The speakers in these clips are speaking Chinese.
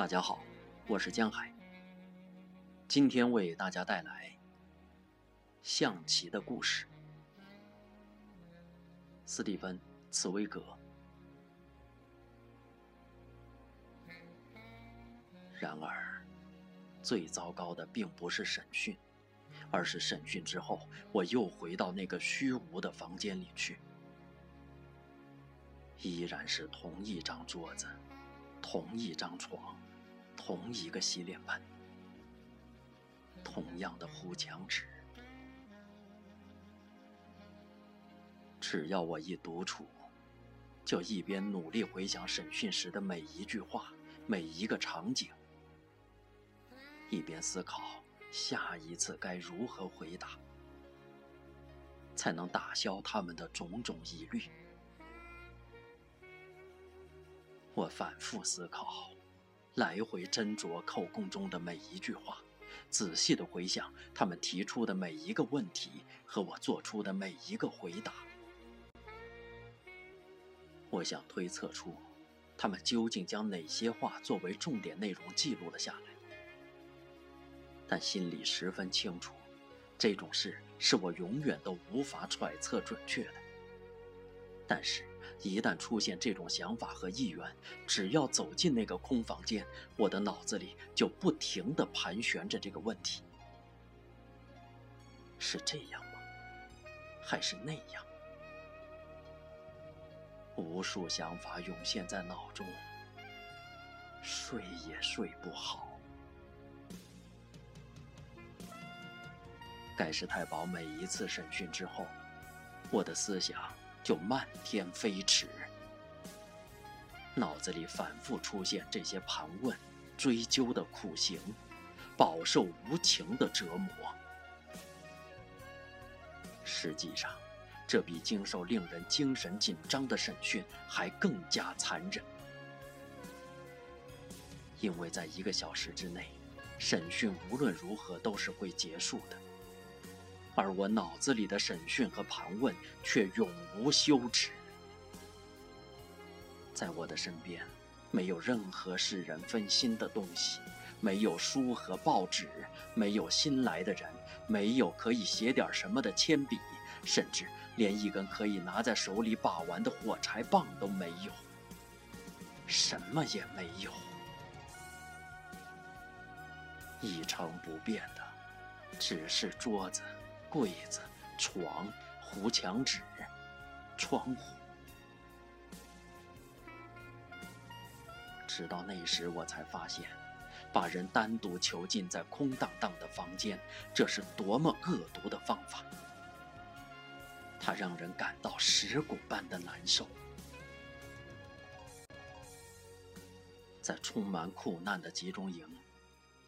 大家好，我是江海。今天为大家带来象棋的故事。斯蒂芬·茨威格。然而，最糟糕的并不是审讯，而是审讯之后，我又回到那个虚无的房间里去，依然是同一张桌子，同一张床。同一个洗脸盆，同样的糊墙纸。只要我一独处，就一边努力回想审讯时的每一句话、每一个场景，一边思考下一次该如何回答，才能打消他们的种种疑虑。我反复思考。来回斟酌口供中的每一句话，仔细的回想他们提出的每一个问题和我做出的每一个回答。我想推测出，他们究竟将哪些话作为重点内容记录了下来。但心里十分清楚，这种事是我永远都无法揣测准确的。但是，一旦出现这种想法和意愿，只要走进那个空房间，我的脑子里就不停地盘旋着这个问题：是这样吗？还是那样？无数想法涌现在脑中，睡也睡不好。盖世太保每一次审讯之后，我的思想。就漫天飞驰，脑子里反复出现这些盘问、追究的苦刑，饱受无情的折磨。实际上，这比经受令人精神紧张的审讯还更加残忍，因为在一个小时之内，审讯无论如何都是会结束的。而我脑子里的审讯和盘问却永无休止。在我的身边，没有任何使人分心的东西，没有书和报纸，没有新来的人，没有可以写点什么的铅笔，甚至连一根可以拿在手里把玩的火柴棒都没有。什么也没有，一成不变的，只是桌子。柜子、床、糊墙纸、窗户，直到那时我才发现，把人单独囚禁在空荡荡的房间，这是多么恶毒的方法！它让人感到蚀骨般的难受。在充满苦难的集中营，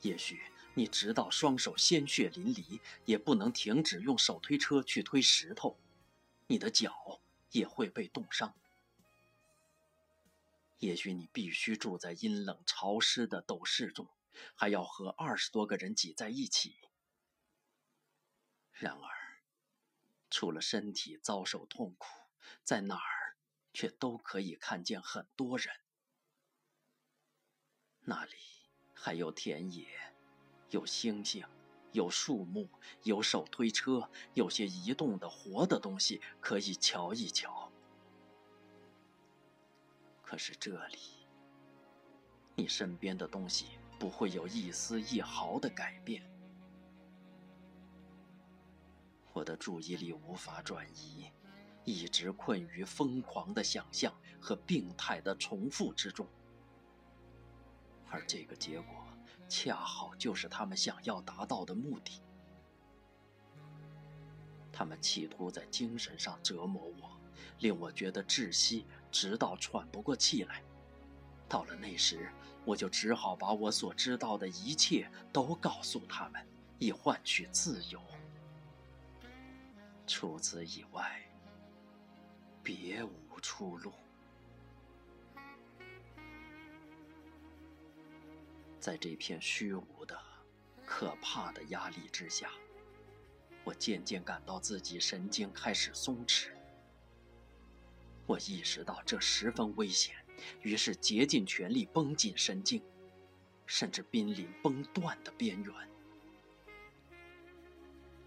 也许。你直到双手鲜血淋漓，也不能停止用手推车去推石头，你的脚也会被冻伤。也许你必须住在阴冷潮湿的斗室中，还要和二十多个人挤在一起。然而，除了身体遭受痛苦，在哪儿却都可以看见很多人。那里还有田野。有星星，有树木，有手推车，有些移动的活的东西可以瞧一瞧。可是这里，你身边的东西不会有一丝一毫的改变。我的注意力无法转移，一直困于疯狂的想象和病态的重复之中，而这个结果。恰好就是他们想要达到的目的。他们企图在精神上折磨我，令我觉得窒息，直到喘不过气来。到了那时，我就只好把我所知道的一切都告诉他们，以换取自由。除此以外，别无出路。在这片虚无的、可怕的压力之下，我渐渐感到自己神经开始松弛。我意识到这十分危险，于是竭尽全力绷紧神经。甚至濒临崩断的边缘。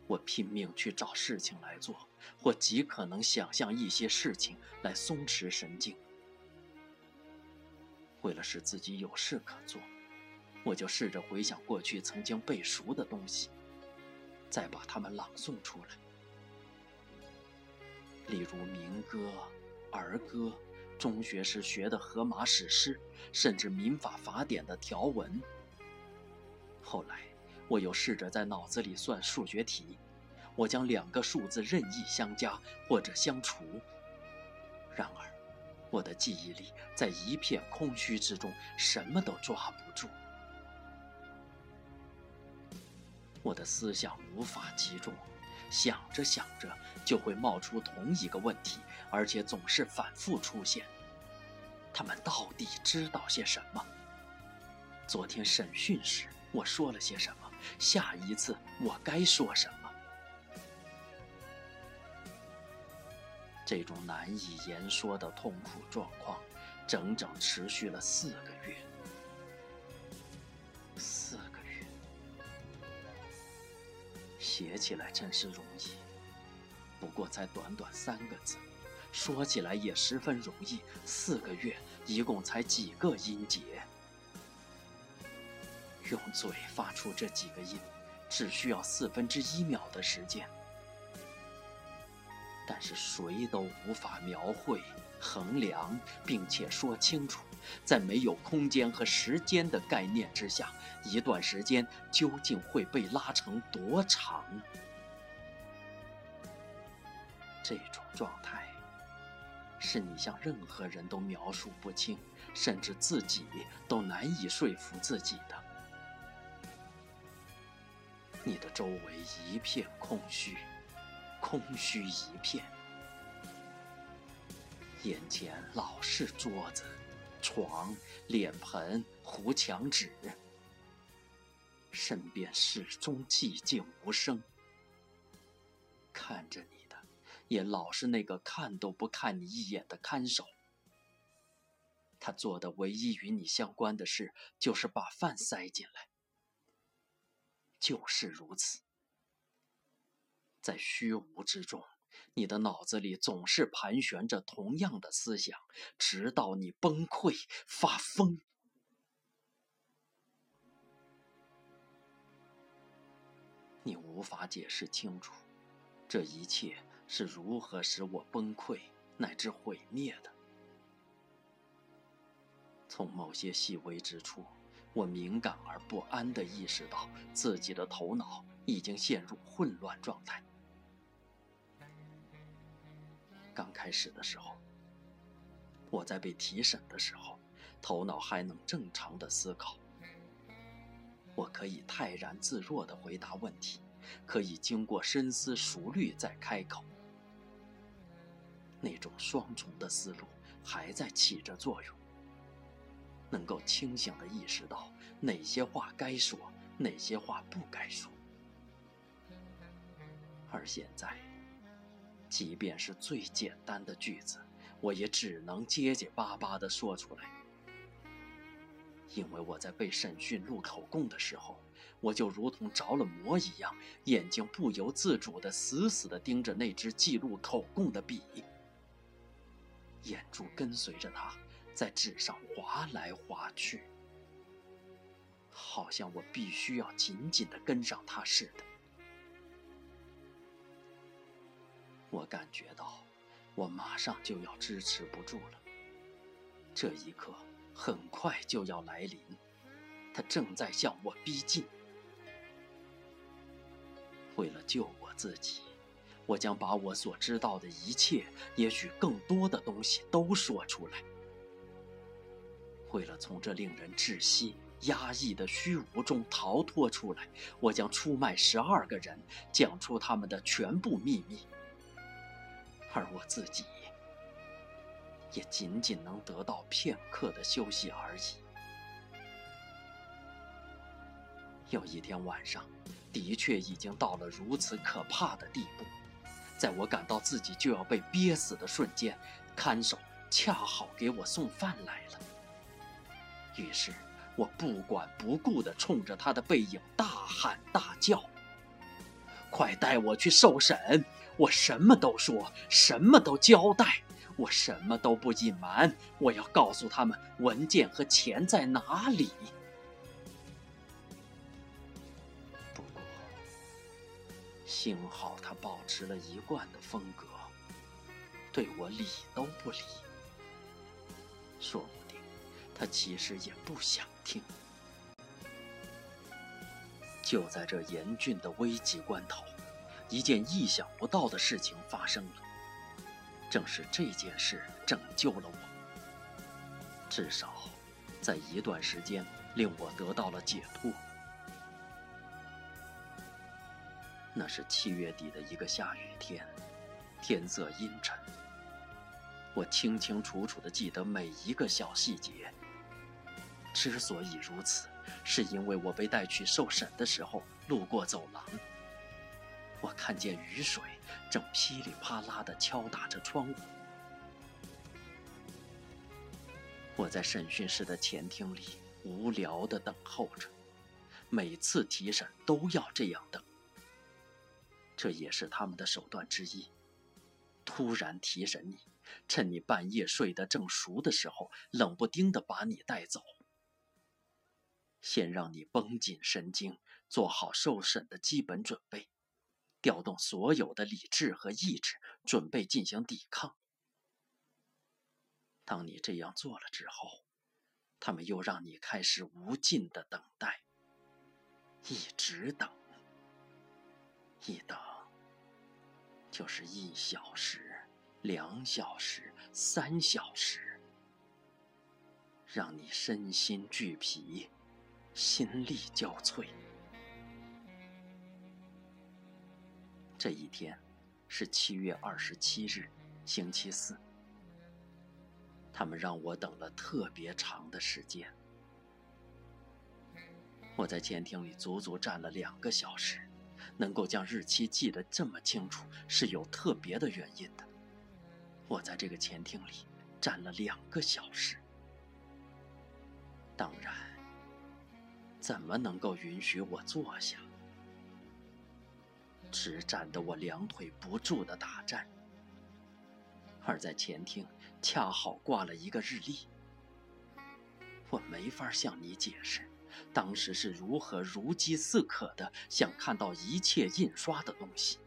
我拼命去找事情来做，或极可能想象一些事情来松弛神经。为了使自己有事可做，我就试着回想过去曾经背熟的东西，再把它们朗诵出来。例如民歌、儿歌，中学时学的荷马史诗，甚至民法法典的条文。后来，我又试着在脑子里算数学题，我将两个数字任意相加或者相除。然而，我的记忆力在一片空虚之中，什么都抓不住。我的思想无法集中，想着想着就会冒出同一个问题，而且总是反复出现。他们到底知道些什么？昨天审讯时我说了些什么？下一次我该说什么？这种难以言说的痛苦状况，整整持续了四个月。写起来真是容易，不过才短短三个字，说起来也十分容易。四个月，一共才几个音节，用嘴发出这几个音，只需要四分之一秒的时间。但是谁都无法描绘、衡量，并且说清楚，在没有空间和时间的概念之下，一段时间究竟会被拉成多长？这种状态，是你向任何人都描述不清，甚至自己都难以说服自己的。你的周围一片空虚。空虚一片，眼前老是桌子、床、脸盆、糊墙纸，身边始终寂静无声。看着你的，也老是那个看都不看你一眼的看守。他做的唯一与你相关的事，就是把饭塞进来，就是如此。在虚无之中，你的脑子里总是盘旋着同样的思想，直到你崩溃发疯。你无法解释清楚，这一切是如何使我崩溃乃至毁灭的。从某些细微之处，我敏感而不安地意识到自己的头脑已经陷入混乱状态。刚开始的时候，我在被提审的时候，头脑还能正常的思考。我可以泰然自若的回答问题，可以经过深思熟虑再开口。那种双重的思路还在起着作用，能够清醒的意识到哪些话该说，哪些话不该说。而现在。即便是最简单的句子，我也只能结结巴巴地说出来，因为我在被审讯录口供的时候，我就如同着了魔一样，眼睛不由自主地死死地盯着那支记录口供的笔，眼珠跟随着它在纸上划来划去，好像我必须要紧紧地跟上它似的。我感觉到，我马上就要支持不住了。这一刻很快就要来临，它正在向我逼近。为了救我自己，我将把我所知道的一切，也许更多的东西都说出来。为了从这令人窒息、压抑的虚无中逃脱出来，我将出卖十二个人，讲出他们的全部秘密。而我自己，也仅仅能得到片刻的休息而已。有一天晚上，的确已经到了如此可怕的地步，在我感到自己就要被憋死的瞬间，看守恰好给我送饭来了。于是，我不管不顾地冲着他的背影大喊大叫：“快带我去受审！我什么都说，什么都交代，我什么都不隐瞒。我要告诉他们文件和钱在哪里。”不过，幸好他保持了一贯的风格，对我理都不理。说不定，他其实也不想听。就在这严峻的危急关头，一件意想不到的事情发生了。正是这件事拯救了我，至少在一段时间令我得到了解脱。那是七月底的一个下雨天，天色阴沉。我清清楚楚地记得每一个小细节。之所以如此，是因为我被带去受审的时候，路过走廊，我看见雨水正噼里啪啦地敲打着窗户。我在审讯室的前厅里无聊地等候着，每次提审都要这样等。这也是他们的手段之一：突然提审你。趁你半夜睡得正熟的时候，冷不丁的把你带走，先让你绷紧神经，做好受审的基本准备，调动所有的理智和意志，准备进行抵抗。当你这样做了之后，他们又让你开始无尽的等待，一直等，一等就是一小时。两小时、三小时，让你身心俱疲，心力交瘁。这一天是七月二十七日，星期四。他们让我等了特别长的时间。我在监厅里足足站了两个小时，能够将日期记得这么清楚，是有特别的原因的。我在这个前厅里站了两个小时，当然，怎么能够允许我坐下？只站得我两腿不住的打颤。而在前厅恰好挂了一个日历，我没法向你解释，当时是如何如饥似渴的想看到一切印刷的东西。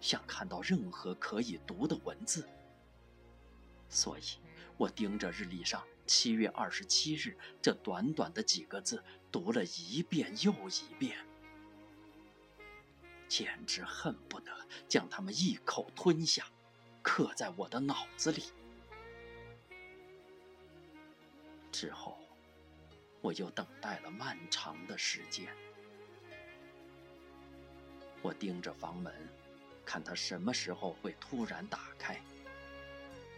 想看到任何可以读的文字，所以我盯着日历上“七月二十七日”这短短的几个字读了一遍又一遍，简直恨不得将它们一口吞下，刻在我的脑子里。之后，我又等待了漫长的时间，我盯着房门。看他什么时候会突然打开。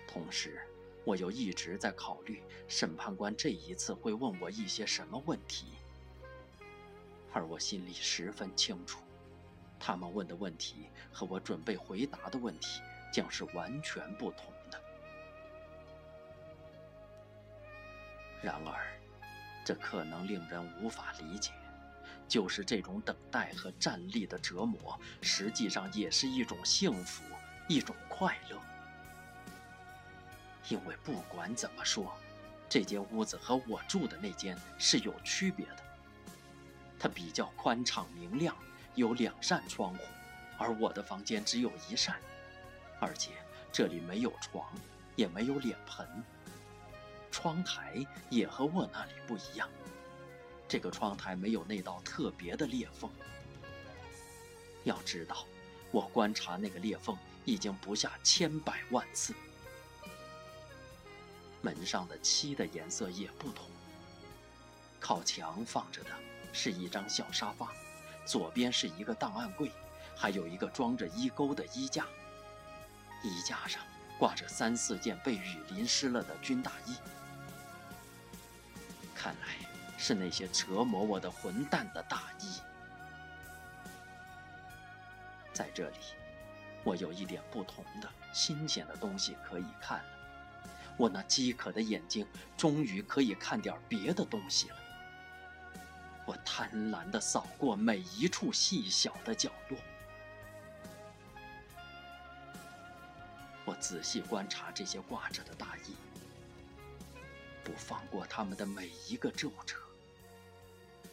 同时，我又一直在考虑审判官这一次会问我一些什么问题，而我心里十分清楚，他们问的问题和我准备回答的问题将是完全不同的。然而，这可能令人无法理解。就是这种等待和站立的折磨，实际上也是一种幸福，一种快乐。因为不管怎么说，这间屋子和我住的那间是有区别的。它比较宽敞明亮，有两扇窗户，而我的房间只有一扇，而且这里没有床，也没有脸盆，窗台也和我那里不一样。这个窗台没有那道特别的裂缝。要知道，我观察那个裂缝已经不下千百万次。门上的漆的颜色也不同。靠墙放着的是一张小沙发，左边是一个档案柜，还有一个装着衣钩的衣架。衣架上挂着三四件被雨淋湿了的军大衣。看来。是那些折磨我的混蛋的大衣。在这里，我有一点不同的新鲜的东西可以看了。我那饥渴的眼睛终于可以看点别的东西了。我贪婪地扫过每一处细小的角落，我仔细观察这些挂着的大衣，不放过他们的每一个皱褶。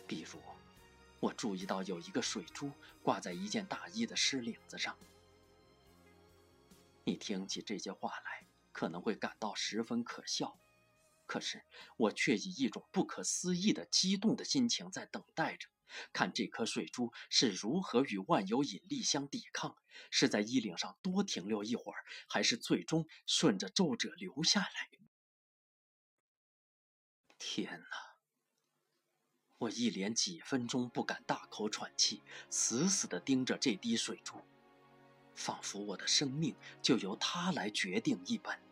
比如，我注意到有一个水珠挂在一件大衣的湿领子上。你听起这些话来，可能会感到十分可笑。可是，我却以一种不可思议的激动的心情在等待着，看这颗水珠是如何与万有引力相抵抗，是在衣领上多停留一会儿，还是最终顺着皱褶流下来。天哪！我一连几分钟不敢大口喘气，死死地盯着这滴水珠，仿佛我的生命就由它来决定一般。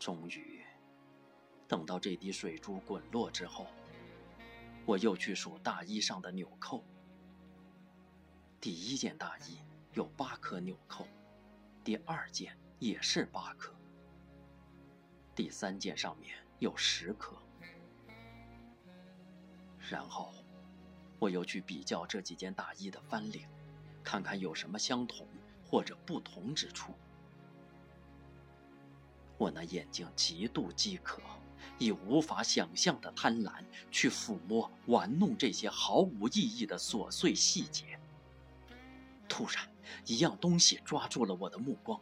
终于，等到这滴水珠滚落之后，我又去数大衣上的纽扣。第一件大衣有八颗纽扣，第二件也是八颗，第三件上面有十颗。然后，我又去比较这几件大衣的翻领，看看有什么相同或者不同之处。我那眼睛极度饥渴，以无法想象的贪婪去抚摸、玩弄这些毫无意义的琐碎细节。突然，一样东西抓住了我的目光。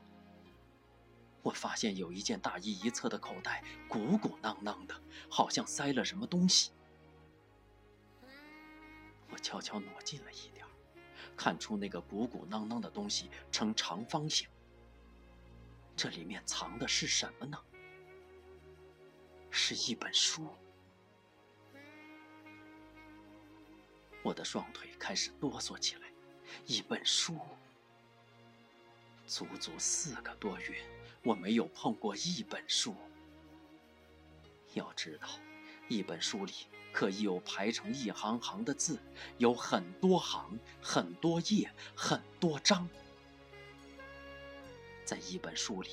我发现有一件大衣一侧的口袋鼓鼓囊囊的，好像塞了什么东西。我悄悄挪近了一点，看出那个鼓鼓囊囊的东西呈长方形。这里面藏的是什么呢？是一本书。我的双腿开始哆嗦起来。一本书，足足四个多月，我没有碰过一本书。要知道，一本书里可以有排成一行行的字，有很多行、很多页、很多章。在一本书里，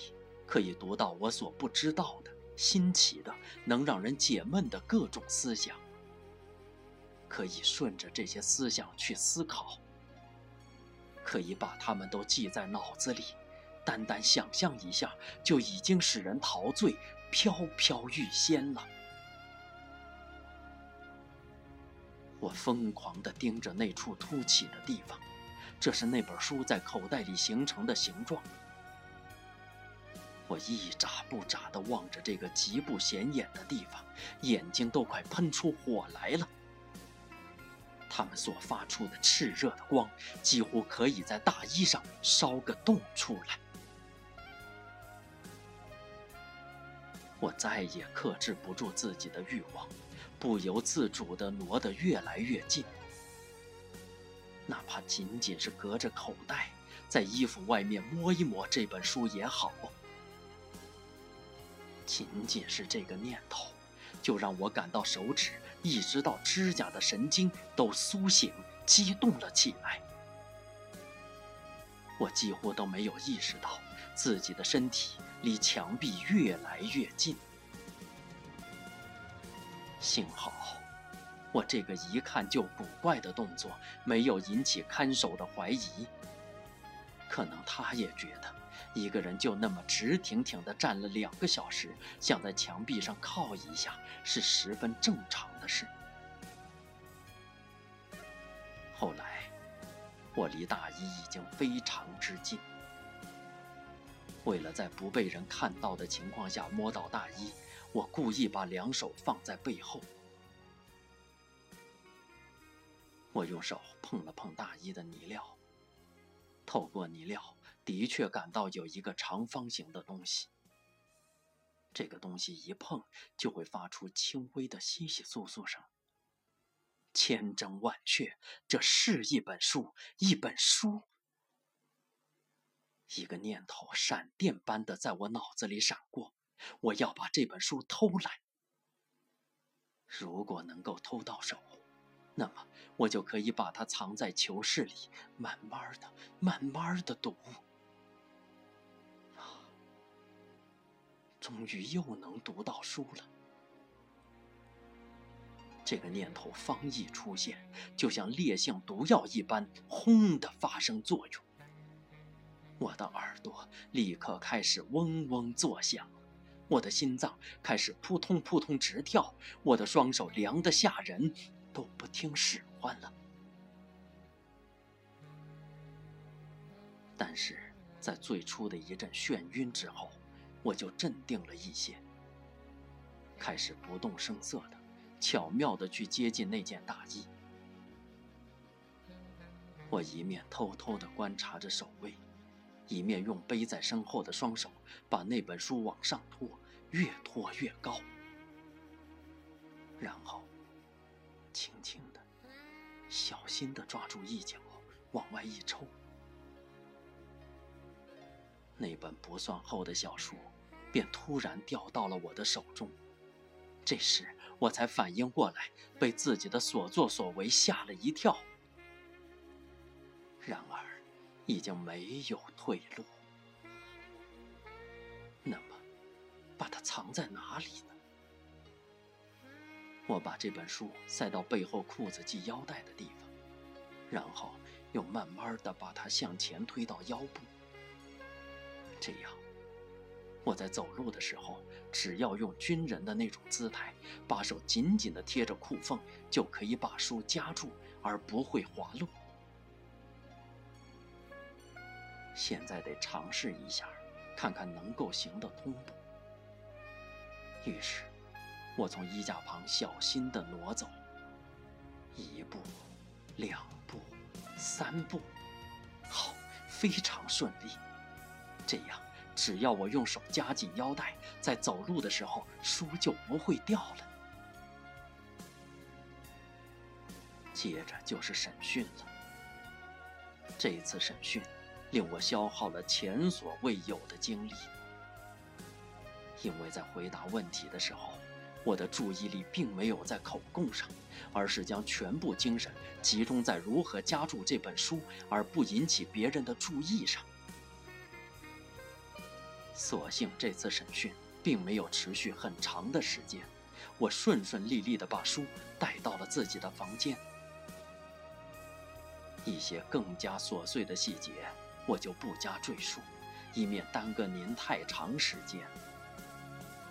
可以读到我所不知道的、新奇的、能让人解闷的各种思想。可以顺着这些思想去思考，可以把它们都记在脑子里，单单想象一下，就已经使人陶醉、飘飘欲仙了。我疯狂地盯着那处凸起的地方，这是那本书在口袋里形成的形状。我一眨不眨地望着这个极不显眼的地方，眼睛都快喷出火来了。它们所发出的炽热的光，几乎可以在大衣上烧个洞出来。我再也克制不住自己的欲望，不由自主地挪得越来越近，哪怕仅仅是隔着口袋，在衣服外面摸一摸这本书也好。仅仅是这个念头，就让我感到手指一直到指甲的神经都苏醒、激动了起来。我几乎都没有意识到自己的身体离墙壁越来越近。幸好，我这个一看就古怪的动作没有引起看守的怀疑。可能他也觉得。一个人就那么直挺挺地站了两个小时，想在墙壁上靠一下，是十分正常的事。后来，我离大衣已经非常之近。为了在不被人看到的情况下摸到大衣，我故意把两手放在背后。我用手碰了碰大衣的泥料，透过泥料。的确感到有一个长方形的东西。这个东西一碰就会发出轻微的窸窸窣窣声。千真万确，这是一本书，一本书。一个念头闪电般的在我脑子里闪过：我要把这本书偷来。如果能够偷到手，那么我就可以把它藏在囚室里，慢慢的、慢慢的读。终于又能读到书了。这个念头方一出现，就像烈性毒药一般，轰的发生作用。我的耳朵立刻开始嗡嗡作响，我的心脏开始扑通扑通直跳，我的双手凉得吓人，都不听使唤了。但是在最初的一阵眩晕之后，我就镇定了一些，开始不动声色的、巧妙的去接近那件大衣。我一面偷偷的观察着守卫。一面用背在身后的双手把那本书往上拖，越拖越高，然后轻轻的、小心的抓住一角，往外一抽，那本不算厚的小书便突然掉到了我的手中。这时我才反应过来，被自己的所作所为吓了一跳。然而。已经没有退路。那么，把它藏在哪里呢？我把这本书塞到背后裤子系腰带的地方，然后又慢慢的把它向前推到腰部。这样，我在走路的时候，只要用军人的那种姿态，把手紧紧的贴着裤缝，就可以把书夹住，而不会滑落。现在得尝试一下，看看能够行得通不。于是，我从衣架旁小心地挪走，一步，两步，三步，好，非常顺利。这样，只要我用手夹紧腰带，在走路的时候，书就不会掉了。接着就是审讯了。这次审讯。令我消耗了前所未有的精力，因为在回答问题的时候，我的注意力并没有在口供上，而是将全部精神集中在如何夹住这本书而不引起别人的注意上。所幸这次审讯并没有持续很长的时间，我顺顺利利地把书带到了自己的房间。一些更加琐碎的细节。我就不加赘述，以免耽搁您太长时间。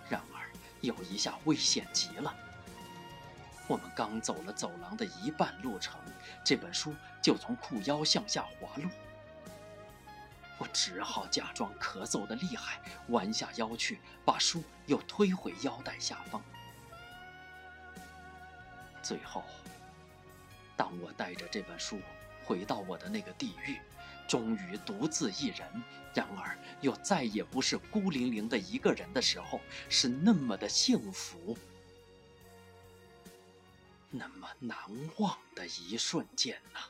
然而有一下危险极了，我们刚走了走廊的一半路程，这本书就从裤腰向下滑落。我只好假装咳嗽的厉害，弯下腰去把书又推回腰带下方。最后，当我带着这本书回到我的那个地狱。终于独自一人，然而又再也不是孤零零的一个人的时候，是那么的幸福，那么难忘的一瞬间呐。